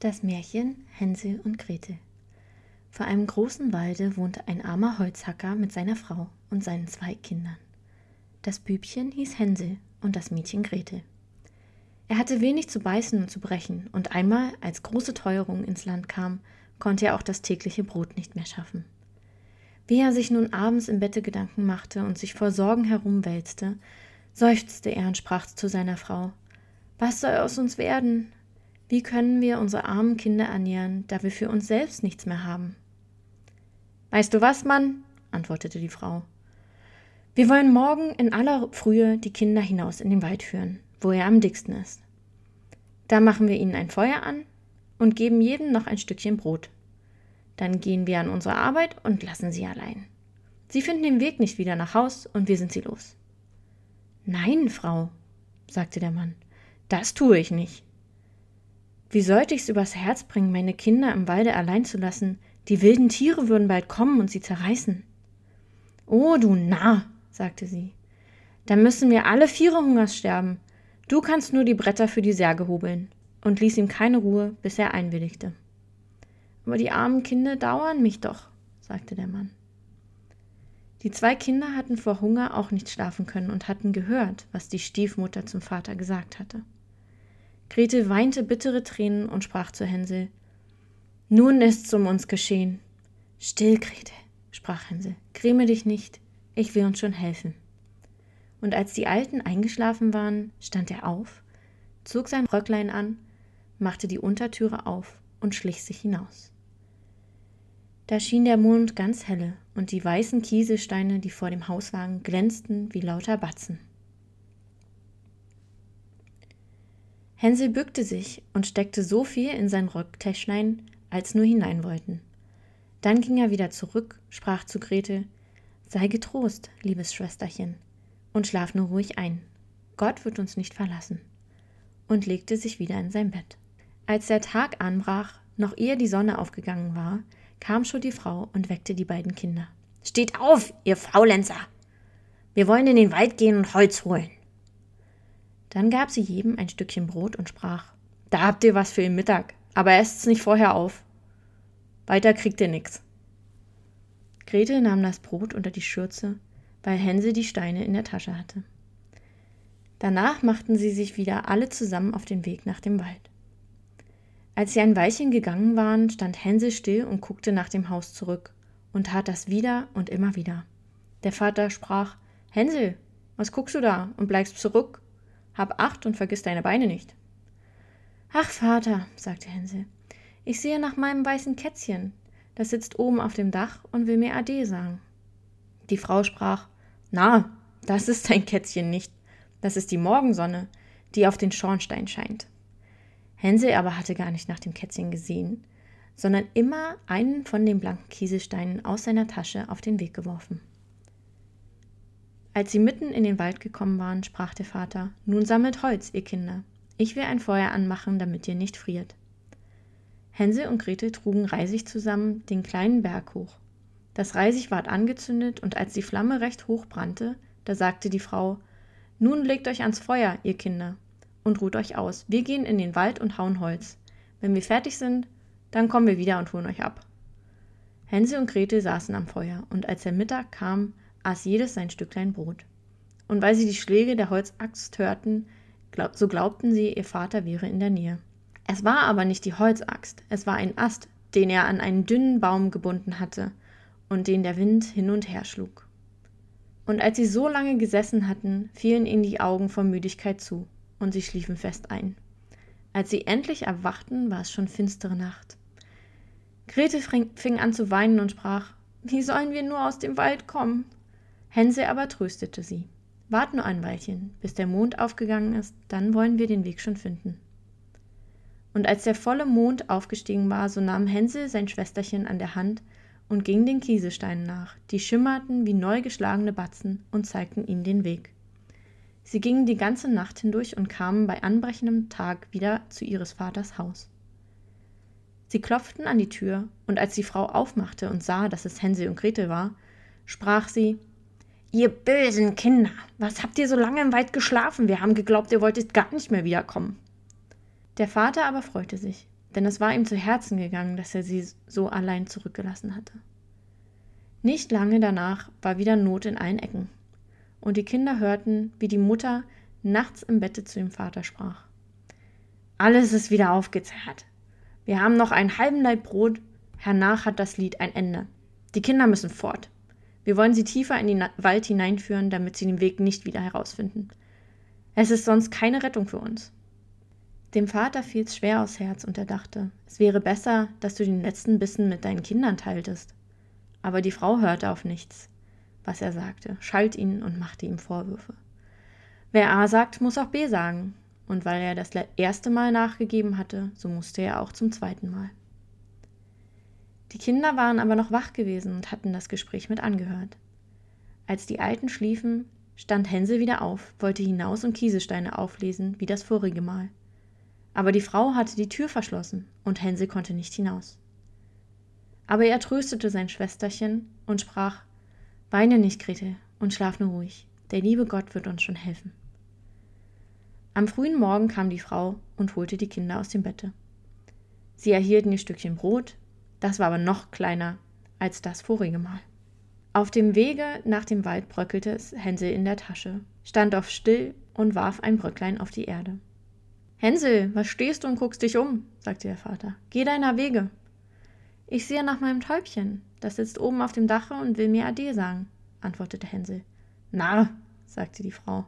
Das Märchen Hänsel und Gretel. Vor einem großen Walde wohnte ein armer Holzhacker mit seiner Frau und seinen zwei Kindern. Das Bübchen hieß Hänsel und das Mädchen Gretel. Er hatte wenig zu beißen und zu brechen, und einmal, als große Teuerung ins Land kam, konnte er auch das tägliche Brot nicht mehr schaffen. Wie er sich nun abends im Bette Gedanken machte und sich vor Sorgen herumwälzte, seufzte er und sprach zu seiner Frau Was soll aus uns werden? Wie können wir unsere armen Kinder ernähren, da wir für uns selbst nichts mehr haben? Weißt du was, Mann? antwortete die Frau. Wir wollen morgen in aller Frühe die Kinder hinaus in den Wald führen, wo er am dicksten ist. Da machen wir ihnen ein Feuer an und geben jedem noch ein Stückchen Brot. Dann gehen wir an unsere Arbeit und lassen sie allein. Sie finden den Weg nicht wieder nach Haus und wir sind sie los. Nein, Frau, sagte der Mann, das tue ich nicht. Wie sollte ich's übers Herz bringen, meine Kinder im Walde allein zu lassen? Die wilden Tiere würden bald kommen und sie zerreißen. Oh, du Narr, sagte sie. Dann müssen wir alle Viere Hungers sterben. Du kannst nur die Bretter für die Särge hobeln. Und ließ ihm keine Ruhe, bis er einwilligte. Aber die armen Kinder dauern mich doch, sagte der Mann. Die zwei Kinder hatten vor Hunger auch nicht schlafen können und hatten gehört, was die Stiefmutter zum Vater gesagt hatte. Gretel weinte bittere Tränen und sprach zu Hänsel Nun ist's um uns geschehen. Still, Gretel, sprach Hänsel, gräme dich nicht, ich will uns schon helfen. Und als die Alten eingeschlafen waren, stand er auf, zog sein Röcklein an, machte die Untertüre auf und schlich sich hinaus. Da schien der Mond ganz helle, und die weißen Kieselsteine, die vor dem Haus lagen, glänzten wie lauter Batzen. Hänsel bückte sich und steckte so viel in sein Röcktäschlein, als nur hinein wollten. Dann ging er wieder zurück, sprach zu Gretel Sei getrost, liebes Schwesterchen, und schlaf nur ruhig ein. Gott wird uns nicht verlassen. Und legte sich wieder in sein Bett. Als der Tag anbrach, noch ehe die Sonne aufgegangen war, kam schon die Frau und weckte die beiden Kinder. Steht auf, ihr Faulenzer! Wir wollen in den Wald gehen und Holz holen. Dann gab sie jedem ein Stückchen Brot und sprach: Da habt ihr was für den Mittag, aber esst's nicht vorher auf. Weiter kriegt ihr nix. Gretel nahm das Brot unter die Schürze, weil Hänsel die Steine in der Tasche hatte. Danach machten sie sich wieder alle zusammen auf den Weg nach dem Wald. Als sie ein Weilchen gegangen waren, stand Hänsel still und guckte nach dem Haus zurück und tat das wieder und immer wieder. Der Vater sprach: Hänsel, was guckst du da und bleibst zurück? Hab Acht und vergiss deine Beine nicht. Ach, Vater, sagte Hänsel, ich sehe nach meinem weißen Kätzchen. Das sitzt oben auf dem Dach und will mir Ade sagen. Die Frau sprach, na, das ist dein Kätzchen nicht. Das ist die Morgensonne, die auf den Schornstein scheint. Hänsel aber hatte gar nicht nach dem Kätzchen gesehen, sondern immer einen von den blanken Kieselsteinen aus seiner Tasche auf den Weg geworfen. Als sie mitten in den Wald gekommen waren, sprach der Vater Nun sammelt Holz, ihr Kinder. Ich will ein Feuer anmachen, damit ihr nicht friert. Hänsel und Gretel trugen Reisig zusammen den kleinen Berg hoch. Das Reisig ward angezündet, und als die Flamme recht hoch brannte, da sagte die Frau Nun legt euch ans Feuer, ihr Kinder, und ruht euch aus. Wir gehen in den Wald und hauen Holz. Wenn wir fertig sind, dann kommen wir wieder und holen euch ab. Hänsel und Gretel saßen am Feuer, und als der Mittag kam, aß jedes sein Stücklein Brot. Und weil sie die Schläge der Holzaxt hörten, glaub, so glaubten sie, ihr Vater wäre in der Nähe. Es war aber nicht die Holzaxt, es war ein Ast, den er an einen dünnen Baum gebunden hatte und den der Wind hin und her schlug. Und als sie so lange gesessen hatten, fielen ihnen die Augen vor Müdigkeit zu, und sie schliefen fest ein. Als sie endlich erwachten, war es schon finstere Nacht. Grete fing an zu weinen und sprach Wie sollen wir nur aus dem Wald kommen? Hänsel aber tröstete sie. Wart nur ein Weilchen, bis der Mond aufgegangen ist, dann wollen wir den Weg schon finden. Und als der volle Mond aufgestiegen war, so nahm Hänsel sein Schwesterchen an der Hand und ging den Kieselsteinen nach, die schimmerten wie neu geschlagene Batzen und zeigten ihnen den Weg. Sie gingen die ganze Nacht hindurch und kamen bei anbrechendem Tag wieder zu ihres Vaters Haus. Sie klopften an die Tür, und als die Frau aufmachte und sah, dass es Hänsel und Gretel war, sprach sie Ihr bösen Kinder, was habt ihr so lange im Wald geschlafen? Wir haben geglaubt, ihr wolltet gar nicht mehr wiederkommen. Der Vater aber freute sich, denn es war ihm zu Herzen gegangen, dass er sie so allein zurückgelassen hatte. Nicht lange danach war wieder Not in allen Ecken, und die Kinder hörten, wie die Mutter nachts im Bette zu dem Vater sprach. Alles ist wieder aufgezehrt. Wir haben noch einen halben Leib Brot, hernach hat das Lied ein Ende. Die Kinder müssen fort. Wir wollen sie tiefer in den Wald hineinführen, damit sie den Weg nicht wieder herausfinden. Es ist sonst keine Rettung für uns. Dem Vater fiel es schwer aufs Herz und er dachte, es wäre besser, dass du den letzten Bissen mit deinen Kindern teiltest. Aber die Frau hörte auf nichts, was er sagte, schalt ihn und machte ihm Vorwürfe. Wer A sagt, muss auch B sagen, und weil er das erste Mal nachgegeben hatte, so musste er auch zum zweiten Mal. Die Kinder waren aber noch wach gewesen und hatten das Gespräch mit angehört. Als die Alten schliefen, stand Hänsel wieder auf, wollte hinaus und Kieselsteine auflesen, wie das vorige Mal. Aber die Frau hatte die Tür verschlossen und Hänsel konnte nicht hinaus. Aber er tröstete sein Schwesterchen und sprach: Weine nicht, Gretel, und schlaf nur ruhig. Der liebe Gott wird uns schon helfen. Am frühen Morgen kam die Frau und holte die Kinder aus dem Bette. Sie erhielten ihr Stückchen Brot, das war aber noch kleiner als das vorige Mal. Auf dem Wege nach dem Wald bröckelte es Hänsel in der Tasche, stand auf still und warf ein Bröcklein auf die Erde. Hänsel, was stehst du und guckst dich um? sagte der Vater. Geh deiner Wege. Ich sehe nach meinem Täubchen. Das sitzt oben auf dem Dache und will mir Ade sagen, antwortete Hänsel. Narr, sagte die Frau.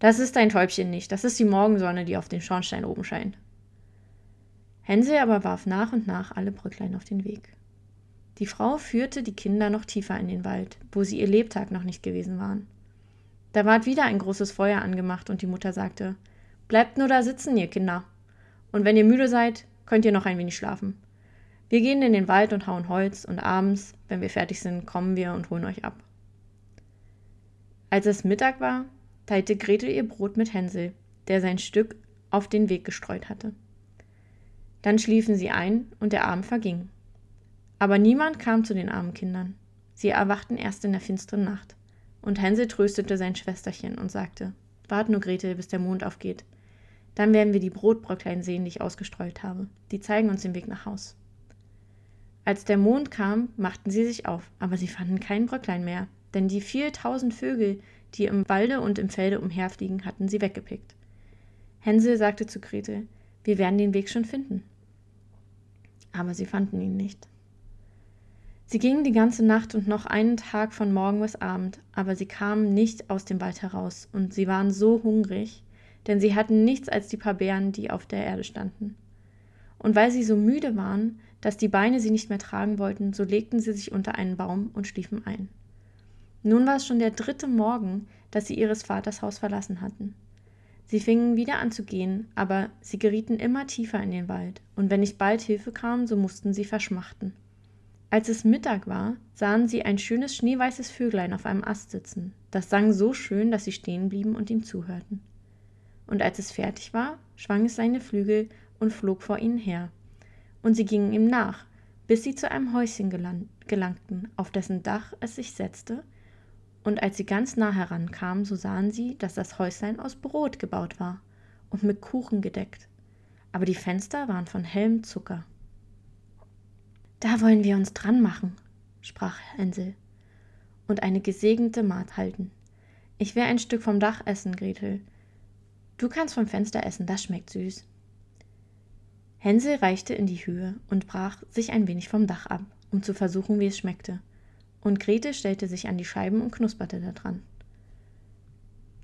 Das ist dein Täubchen nicht, das ist die Morgensonne, die auf den Schornstein oben scheint. Hänsel aber warf nach und nach alle Brücklein auf den Weg. Die Frau führte die Kinder noch tiefer in den Wald, wo sie ihr Lebtag noch nicht gewesen waren. Da ward wieder ein großes Feuer angemacht und die Mutter sagte, Bleibt nur da sitzen, ihr Kinder. Und wenn ihr müde seid, könnt ihr noch ein wenig schlafen. Wir gehen in den Wald und hauen Holz und abends, wenn wir fertig sind, kommen wir und holen euch ab. Als es Mittag war, teilte Gretel ihr Brot mit Hänsel, der sein Stück auf den Weg gestreut hatte. Dann schliefen sie ein und der Abend verging. Aber niemand kam zu den armen Kindern. Sie erwachten erst in der finsteren Nacht. Und Hänsel tröstete sein Schwesterchen und sagte: Wart nur, Gretel, bis der Mond aufgeht. Dann werden wir die Brotbröcklein sehen, die ich ausgestreut habe. Die zeigen uns den Weg nach Haus. Als der Mond kam, machten sie sich auf, aber sie fanden kein Bröcklein mehr, denn die viel tausend Vögel, die im Walde und im Felde umherfliegen, hatten sie weggepickt. Hänsel sagte zu Gretel, wir werden den Weg schon finden. Aber sie fanden ihn nicht. Sie gingen die ganze Nacht und noch einen Tag von Morgen bis Abend, aber sie kamen nicht aus dem Wald heraus, und sie waren so hungrig, denn sie hatten nichts als die paar Beeren, die auf der Erde standen. Und weil sie so müde waren, dass die Beine sie nicht mehr tragen wollten, so legten sie sich unter einen Baum und schliefen ein. Nun war es schon der dritte Morgen, dass sie ihres Vaters Haus verlassen hatten. Sie fingen wieder an zu gehen, aber sie gerieten immer tiefer in den Wald, und wenn nicht bald Hilfe kam, so mussten sie verschmachten. Als es Mittag war, sahen sie ein schönes schneeweißes Vöglein auf einem Ast sitzen. Das sang so schön, dass sie stehen blieben und ihm zuhörten und als es fertig war, schwang es seine Flügel und flog vor ihnen her. Und sie gingen ihm nach, bis sie zu einem Häuschen gelangten, auf dessen Dach es sich setzte, und als sie ganz nah herankamen, so sahen sie, dass das Häuslein aus Brot gebaut war und mit Kuchen gedeckt, aber die Fenster waren von hellem Zucker. Da wollen wir uns dran machen, sprach Hänsel, und eine gesegnete Maat halten. Ich will ein Stück vom Dach essen, Gretel, Du kannst vom Fenster essen, das schmeckt süß. Hänsel reichte in die Höhe und brach sich ein wenig vom Dach ab, um zu versuchen, wie es schmeckte. Und Grete stellte sich an die Scheiben und knusperte daran.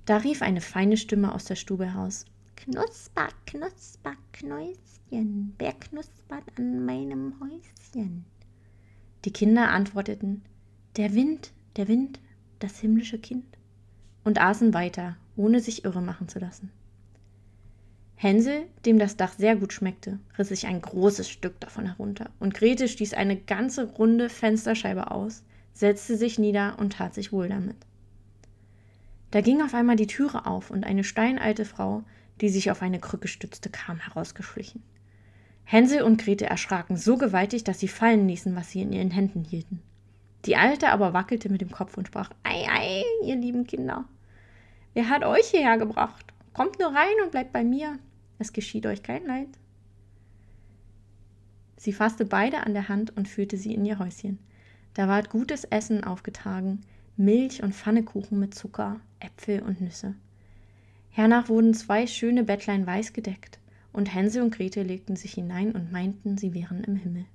Da rief eine feine Stimme aus der Stube heraus. Knusper, knusper, Knäuschen, wer knuspert an meinem Häuschen? Die Kinder antworteten, der Wind, der Wind, das himmlische Kind, und aßen weiter, ohne sich irre machen zu lassen. Hänsel, dem das Dach sehr gut schmeckte, riss sich ein großes Stück davon herunter, und Grete stieß eine ganze runde Fensterscheibe aus, setzte sich nieder und tat sich wohl damit. Da ging auf einmal die Türe auf, und eine steinalte Frau, die sich auf eine Krücke stützte, kam herausgeschlichen. Hänsel und Grete erschraken so gewaltig, dass sie fallen ließen, was sie in ihren Händen hielten. Die Alte aber wackelte mit dem Kopf und sprach, Ei, ei, ihr lieben Kinder, wer hat euch hierher gebracht? Kommt nur rein und bleibt bei mir, es geschieht euch kein Leid. Sie fasste beide an der Hand und führte sie in ihr Häuschen. Da ward gutes Essen aufgetragen, Milch und Pfannekuchen mit Zucker, Äpfel und Nüsse. Hernach wurden zwei schöne Bettlein weiß gedeckt, und Hänsel und Grete legten sich hinein und meinten, sie wären im Himmel.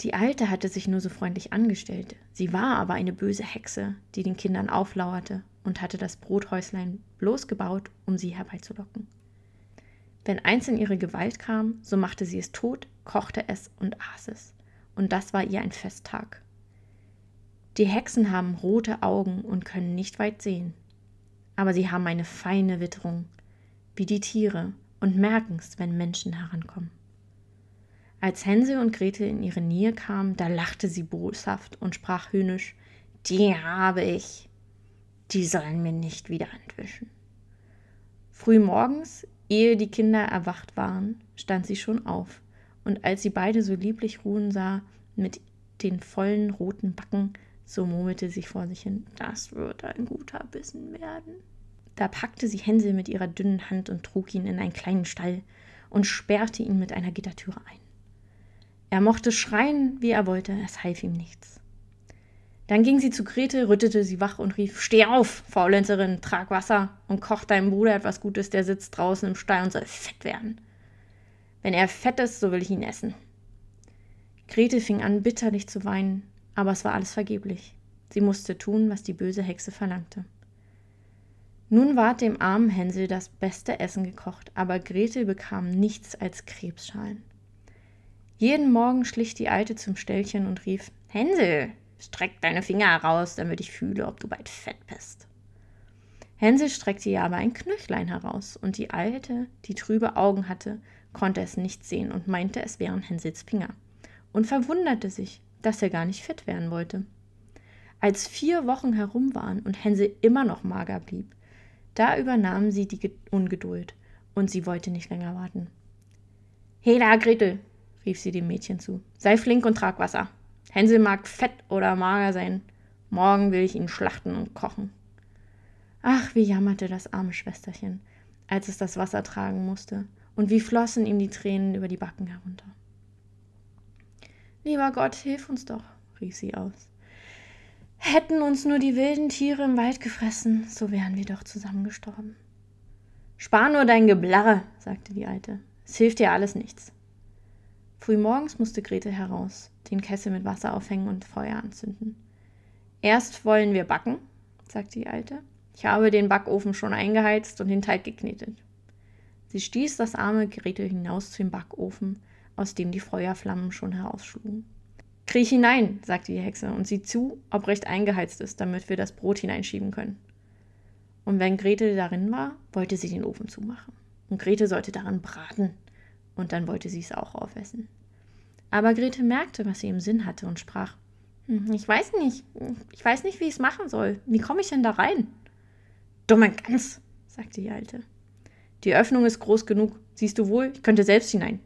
Die Alte hatte sich nur so freundlich angestellt, sie war aber eine böse Hexe, die den Kindern auflauerte und hatte das Brothäuslein bloß gebaut, um sie herbeizulocken. Wenn eins in ihre Gewalt kam, so machte sie es tot, kochte es und aß es, und das war ihr ein Festtag. Die Hexen haben rote Augen und können nicht weit sehen, aber sie haben eine feine Witterung, wie die Tiere, und merken's, wenn Menschen herankommen. Als Hänsel und Gretel in ihre Nähe kamen, da lachte sie boshaft und sprach höhnisch: Die habe ich. Die sollen mir nicht wieder entwischen. Früh morgens, ehe die Kinder erwacht waren, stand sie schon auf, und als sie beide so lieblich ruhen sah, mit den vollen roten Backen, so murmelte sie vor sich hin: Das wird ein guter Bissen werden. Da packte sie Hänsel mit ihrer dünnen Hand und trug ihn in einen kleinen Stall und sperrte ihn mit einer Gittertüre ein. Er mochte schreien, wie er wollte, es half ihm nichts. Dann ging sie zu Grete, rüttete sie wach und rief: Steh auf, Faulenzerin, trag Wasser und koch deinem Bruder etwas Gutes, der sitzt draußen im Stall und soll fett werden. Wenn er fett ist, so will ich ihn essen. Grete fing an, bitterlich zu weinen, aber es war alles vergeblich. Sie musste tun, was die böse Hexe verlangte. Nun ward dem armen Hänsel das beste Essen gekocht, aber Gretel bekam nichts als Krebsschalen. Jeden Morgen schlich die Alte zum Ställchen und rief: Hänsel, streck deine Finger heraus, damit ich fühle, ob du bald fett bist. Hänsel streckte ihr aber ein Knöchlein heraus, und die Alte, die trübe Augen hatte, konnte es nicht sehen und meinte, es wären Hänsels Finger, und verwunderte sich, dass er gar nicht fett werden wollte. Als vier Wochen herum waren und Hänsel immer noch mager blieb, da übernahm sie die Ungeduld, und sie wollte nicht länger warten. Hela, Gretel, rief sie dem Mädchen zu, sei flink und trag Wasser. Hänsel mag fett oder mager sein. Morgen will ich ihn schlachten und kochen. Ach, wie jammerte das arme Schwesterchen, als es das Wasser tragen musste, und wie flossen ihm die Tränen über die Backen herunter. Lieber Gott, hilf uns doch, rief sie aus. Hätten uns nur die wilden Tiere im Wald gefressen, so wären wir doch zusammen gestorben. Spar nur dein Geblarre, sagte die Alte. Es hilft dir alles nichts. Frühmorgens musste Grete heraus, den Kessel mit Wasser aufhängen und Feuer anzünden. Erst wollen wir backen, sagte die Alte. Ich habe den Backofen schon eingeheizt und den Teig geknetet. Sie stieß das arme Gretel hinaus zu dem Backofen, aus dem die Feuerflammen schon herausschlugen. Kriech hinein, sagte die Hexe und sieh zu, ob recht eingeheizt ist, damit wir das Brot hineinschieben können. Und wenn Gretel darin war, wollte sie den Ofen zumachen. Und Gretel sollte darin braten. Und dann wollte sie es auch aufessen. Aber Gretel merkte, was sie im Sinn hatte und sprach: hm, Ich weiß nicht, ich weiß nicht, wie ich es machen soll. Wie komme ich denn da rein? Dumme Gans, sagte die Alte. Die Öffnung ist groß genug. Siehst du wohl, ich könnte selbst hinein.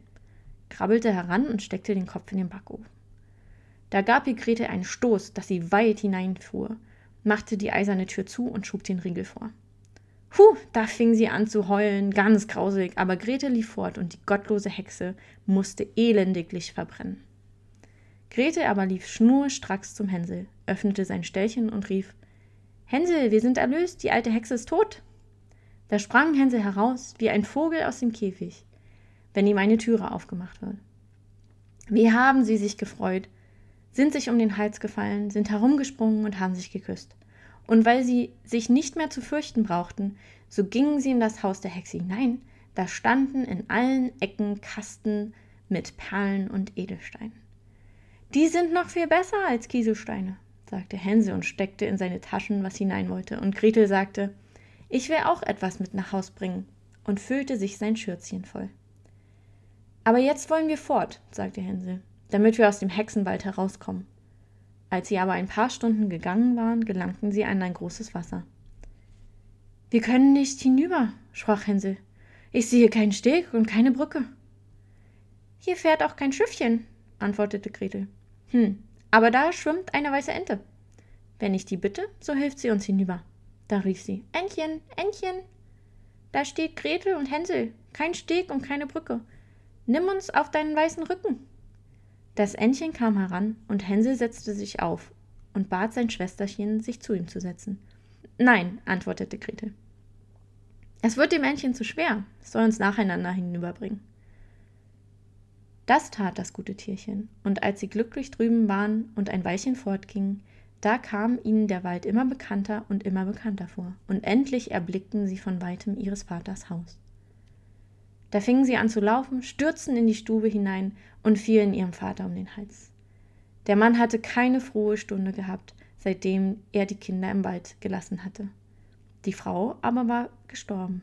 Krabbelte heran und steckte den Kopf in den Backofen. Da gab ihr Grete einen Stoß, dass sie weit hineinfuhr, machte die eiserne Tür zu und schob den Riegel vor. Puh, da fing sie an zu heulen, ganz grausig, aber Grete lief fort und die gottlose Hexe musste elendiglich verbrennen. Grete aber lief schnurstracks zum Hänsel, öffnete sein Ställchen und rief: Hänsel, wir sind erlöst, die alte Hexe ist tot. Da sprang Hänsel heraus wie ein Vogel aus dem Käfig, wenn ihm eine Türe aufgemacht wird. Wie haben sie sich gefreut, sind sich um den Hals gefallen, sind herumgesprungen und haben sich geküsst. Und weil sie sich nicht mehr zu fürchten brauchten, so gingen sie in das Haus der Hexe hinein, da standen in allen Ecken Kasten mit Perlen und Edelsteinen. Die sind noch viel besser als Kieselsteine, sagte Hänsel und steckte in seine Taschen, was hinein wollte, und Gretel sagte, ich will auch etwas mit nach Haus bringen, und füllte sich sein Schürzchen voll. Aber jetzt wollen wir fort, sagte Hänsel damit wir aus dem Hexenwald herauskommen. Als sie aber ein paar Stunden gegangen waren, gelangten sie an ein großes Wasser. Wir können nicht hinüber, sprach Hänsel. Ich sehe keinen Steg und keine Brücke. Hier fährt auch kein Schiffchen, antwortete Gretel. Hm, Aber da schwimmt eine weiße Ente. Wenn ich die bitte, so hilft sie uns hinüber. Da rief sie: Entchen, Entchen, da steht Gretel und Hänsel, kein Steg und keine Brücke. Nimm uns auf deinen weißen Rücken. Das Entchen kam heran und Hänsel setzte sich auf und bat sein Schwesterchen, sich zu ihm zu setzen. Nein, antwortete Gretel. Es wird dem Entchen zu schwer, es soll uns nacheinander hinüberbringen. Das tat das gute Tierchen, und als sie glücklich drüben waren und ein Weilchen fortgingen, da kam ihnen der Wald immer bekannter und immer bekannter vor, und endlich erblickten sie von weitem ihres Vaters Haus. Da fingen sie an zu laufen, stürzten in die Stube hinein und fielen ihrem Vater um den Hals. Der Mann hatte keine frohe Stunde gehabt, seitdem er die Kinder im Wald gelassen hatte. Die Frau aber war gestorben.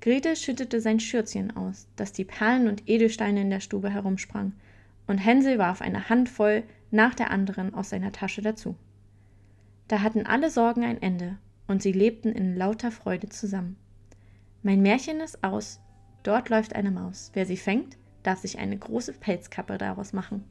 Grete schüttete sein Schürzchen aus, dass die Perlen und Edelsteine in der Stube herumsprangen, und Hänsel warf eine Handvoll nach der anderen aus seiner Tasche dazu. Da hatten alle Sorgen ein Ende, und sie lebten in lauter Freude zusammen. Mein Märchen ist aus, dort läuft eine Maus. Wer sie fängt, darf sich eine große Pelzkappe daraus machen.